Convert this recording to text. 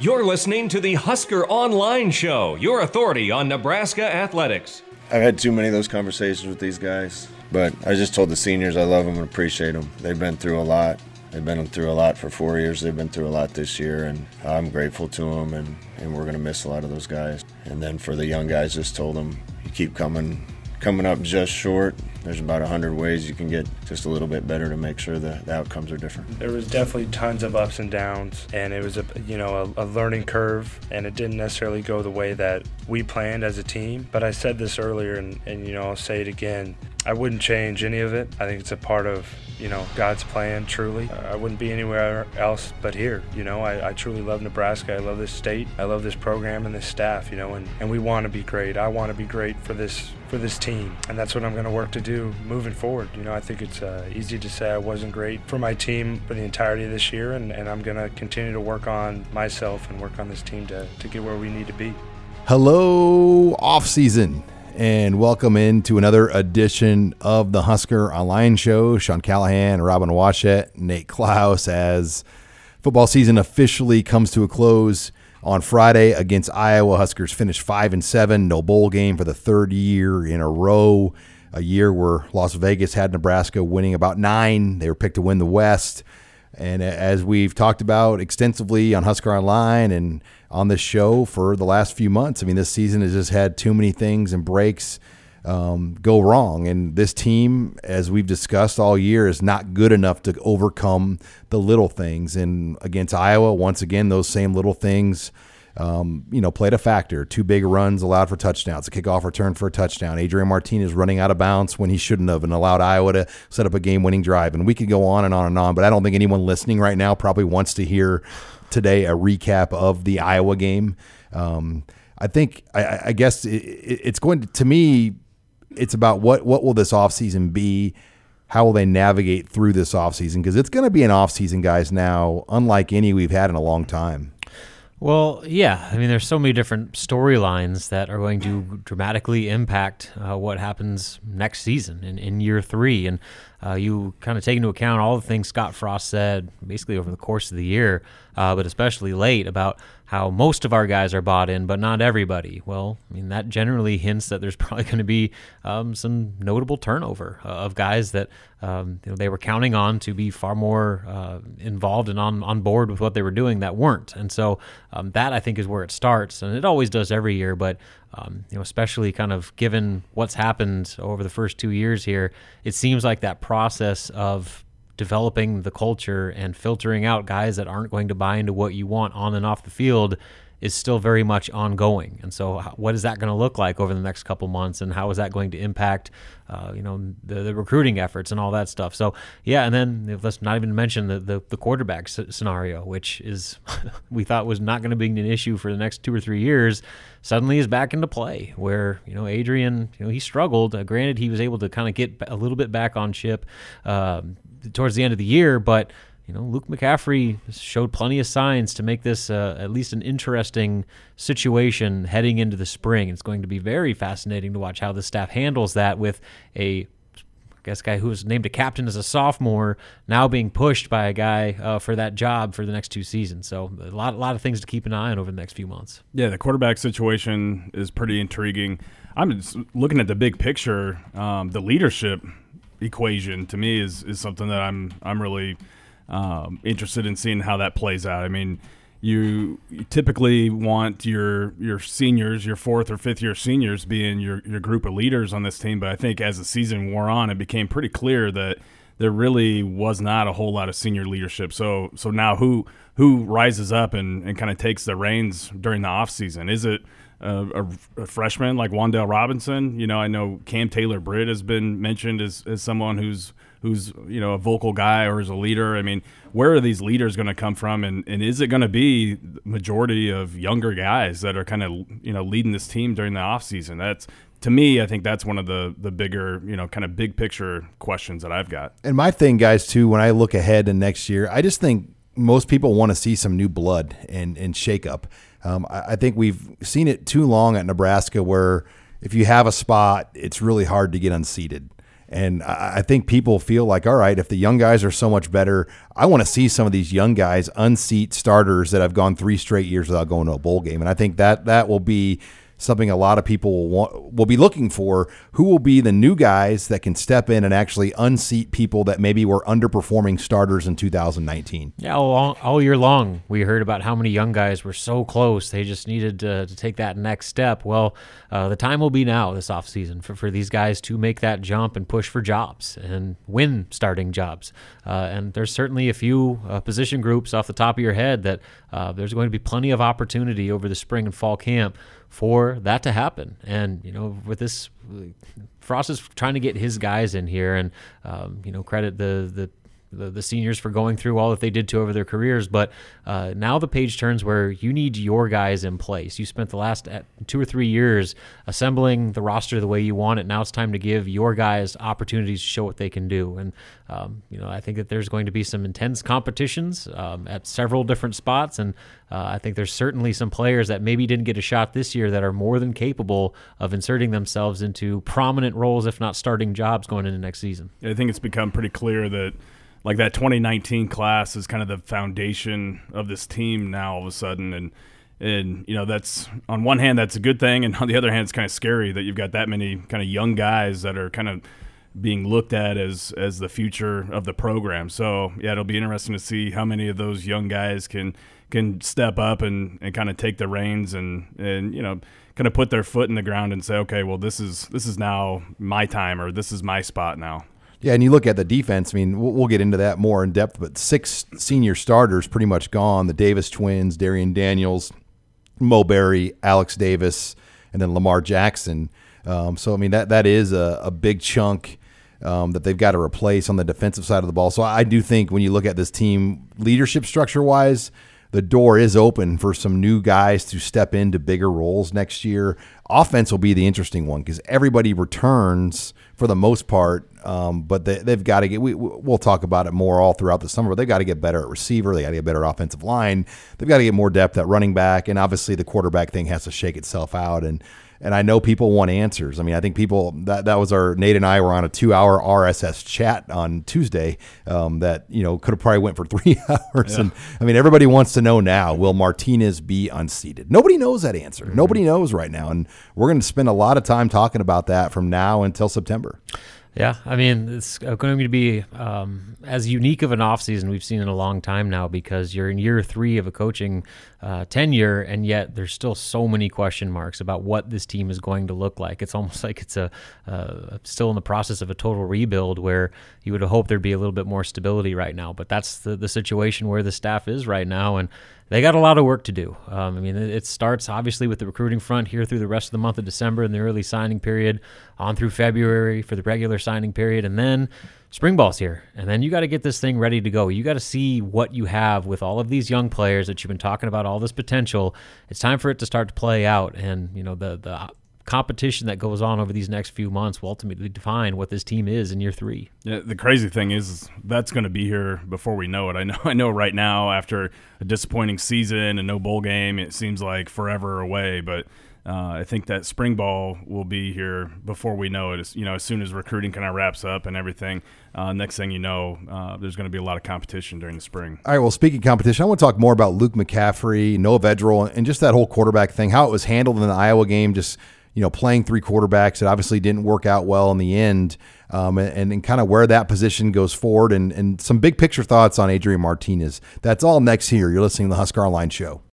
You're listening to the Husker Online Show, your authority on Nebraska athletics. I've had too many of those conversations with these guys, but I just told the seniors I love them and appreciate them. They've been through a lot. They've been through a lot for four years. They've been through a lot this year, and I'm grateful to them, and, and we're going to miss a lot of those guys. And then for the young guys, just told them, you keep coming coming up just short. There's about 100 ways you can get just a little bit better to make sure the, the outcomes are different. There was definitely tons of ups and downs, and it was a you know a, a, learning curve, and it didn't necessarily go the way that we planned as a team. But I said this earlier, and, and you know I'll say it again. I wouldn't change any of it. I think it's a part of you know God's plan. Truly, I wouldn't be anywhere else but here. You know, I, I truly love Nebraska. I love this state. I love this program and this staff. You know, and, and we want to be great. I want to be great for this for this team, and that's what I'm going to work to do moving forward. You know, I think it's uh, easy to say I wasn't great for my team for the entirety of this year, and, and I'm going to continue to work on myself and work on this team to, to get where we need to be. Hello, off season and welcome into another edition of the Husker Online Show. Sean Callahan, Robin Washut, Nate Clouse, as football season officially comes to a close on Friday against Iowa. Huskers finished five and seven, no bowl game for the third year in a row. A year where Las Vegas had Nebraska winning about nine. They were picked to win the West. And as we've talked about extensively on Husker Online and on this show for the last few months, I mean, this season has just had too many things and breaks um, go wrong. And this team, as we've discussed all year, is not good enough to overcome the little things. And against Iowa, once again, those same little things. Um, you know, played a factor. Two big runs allowed for touchdowns. A kickoff return for a touchdown. Adrian Martinez running out of bounds when he shouldn't have, and allowed Iowa to set up a game-winning drive. And we could go on and on and on, but I don't think anyone listening right now probably wants to hear today a recap of the Iowa game. Um, I think, I, I guess it, it's going to, to me, it's about what what will this offseason be how will they navigate through this offseason because it's going to be an offseason guys now unlike any we've had in a long time well, yeah. I mean, there's so many different storylines that are going to dramatically impact uh, what happens next season in, in year three. And uh, you kind of take into account all the things Scott Frost said basically over the course of the year, uh, but especially late about how most of our guys are bought in, but not everybody. Well, I mean, that generally hints that there's probably going to be um, some notable turnover uh, of guys that um, you know, they were counting on to be far more uh, involved and on, on board with what they were doing that weren't. And so um, that, I think, is where it starts. And it always does every year, but um, you know, especially kind of given what's happened over the first two years here, it seems like that process of developing the culture and filtering out guys that aren't going to buy into what you want on and off the field is still very much ongoing. And so, what is that going to look like over the next couple months, and how is that going to impact, uh, you know, the, the, recruiting efforts and all that stuff? So, yeah, and then let's not even mention the the, the quarterback scenario, which is we thought was not going to be an issue for the next two or three years. Suddenly is back into play, where you know Adrian, you know, he struggled. Uh, granted, he was able to kind of get a little bit back on ship uh, towards the end of the year, but you know, Luke McCaffrey showed plenty of signs to make this uh, at least an interesting situation heading into the spring. It's going to be very fascinating to watch how the staff handles that with a I guess guy who was named a captain as a sophomore now being pushed by a guy uh, for that job for the next two seasons. So a lot, a lot of things to keep an eye on over the next few months. Yeah, the quarterback situation is pretty intriguing. I'm looking at the big picture. Um, the leadership equation to me is is something that I'm I'm really um, interested in seeing how that plays out. I mean, you, typically want your your seniors, your fourth or fifth year seniors, being your your group of leaders on this team. But I think as the season wore on, it became pretty clear that there really was not a whole lot of senior leadership. So so now who who rises up and, and kind of takes the reins during the offseason? Is it a, a, a, freshman like Wan'Dale Robinson? You know, I know Cam Taylor Britt has been mentioned as, as someone who's who's you know a vocal guy or is a leader. I mean, where are these leaders going to come from, and, and is it going to be majority of younger guys that are kind of you know leading this team during the offseason? That's to me, I think that's one of the the bigger, you know, kind of big picture questions that I've got. And my thing, guys, too, when I look ahead to next year, I just think most people want to see some new blood and and shake up. Um, I, I think we've seen it too long at Nebraska where if you have a spot, it's really hard to get unseated. And I think people feel like, all right, if the young guys are so much better, I want to see some of these young guys unseat starters that have gone three straight years without going to a bowl game. And I think that that will be something a lot of people will want, will be looking for. Who will be the new guys that can step in and actually unseat people that maybe were underperforming starters in 2019? Yeah, all, all year long we heard about how many young guys were so close. They just needed to, to take that next step. Well, uh, the time will be now this offseason for, for these guys to make that jump and push for jobs and win starting jobs. Uh, and there's certainly a few uh, position groups off the top of your head that uh, there's going to be plenty of opportunity over the spring and fall camp for that to happen. And you know, with this, Frost is trying to get his guys in here, and um, you know, credit the the the, the seniors for going through all that they did to over their careers. But uh, now the page turns where you need your guys in place. You spent the last uh, two or three years assembling the roster the way you want it. Now it's time to give your guys opportunities to show what they can do. And um, you know, I think that there's going to be some intense competitions um, at several different spots, and uh, I think there's certainly some players that maybe didn't get a shot this year that are more than capable of inserting themselves into prominent roles, if not starting jobs, going into next season. I think it's become pretty clear that like that 2019 class is kind of the foundation of this team now all of a sudden. And and you know that's on one hand that's a good thing and on the other hand it's kind of scary that you've got that many kind of young guys that are kind of being looked at as as the future of the program. So yeah it'll be interesting to see how many of those young guys can can step up and, and kind of take the reins and and you know kind of put their foot in the ground and say okay well this is this is now my time or this is my spot now yeah, and you look at the defense. I mean, we'll, we'll, get into that more in depth, but six senior starters pretty much gone. The Davis twins, Darrion Daniels, Mo Barry, Alex Davis, and then Lamar Jackson. Um, so I mean that that is a, a big chunk um, that they've got to replace on the defensive side of the ball. So I do think when you look at this team, leadership structure wise, the door is open for some new guys to step into bigger roles next year. Offense will be the interesting one because everybody returns for the most part um, but they, have got to get. We, we'll talk about it more all throughout the summer. But they've got to get better at receiver. They got to get better offensive line. They've got to get more depth at running back. And obviously, the quarterback thing has to shake itself out. And and I know people want answers. I mean, I think people that that was our Nate and I were on a two hour RSS chat on Tuesday um, that you know could have probably went for three hours. Yeah. And I mean, everybody wants to know now: Will Martinez be unseated? Nobody knows that answer. Mm-hmm. Nobody knows right now, and we're going to spend a lot of time talking about that from now until September. Yeah, I mean, it's going to be um, as unique of an offseason we've seen in a long time now because you're in year three of a coaching uh, tenure, and yet there's still so many question marks about what this team is going to look like. It's almost like it's a uh, still in the process of a total rebuild where you would hope there'd be a little bit more stability right now, but that's the, the situation where the staff is right now, and they got a lot of work to do. Um, I mean, it starts obviously with the recruiting front here through the rest of the month of December and the early signing period, on through February for the regular signing period, and then spring ball's here. And then you got to get this thing ready to go. You got to see what you have with all of these young players that you've been talking about, all this potential. It's time for it to start to play out. And, you know, the, the competition that goes on over these next few months will ultimately define what this team is in year three. Yeah, the crazy thing is that's going to be here before we know it. I know. I know. Right now, after a disappointing season and no bowl game, it seems like forever away. But uh, I think that spring ball will be here before we know it. As, you know, as soon as recruiting kind of wraps up and everything, uh, next thing you know, uh, there's going to be a lot of competition during the spring. All right. Well, speaking competition, I want to talk more about Luke McCaffrey, Noah Vedral, and just that whole quarterback thing. How it was handled in the Iowa game. Just you know, playing three quarterbacks. It obviously didn't work out well in the end, um, and, and kind of where that position goes forward, and, and some big picture thoughts on Adrian Martinez. That's all next here. You're listening to the Husker Online Show.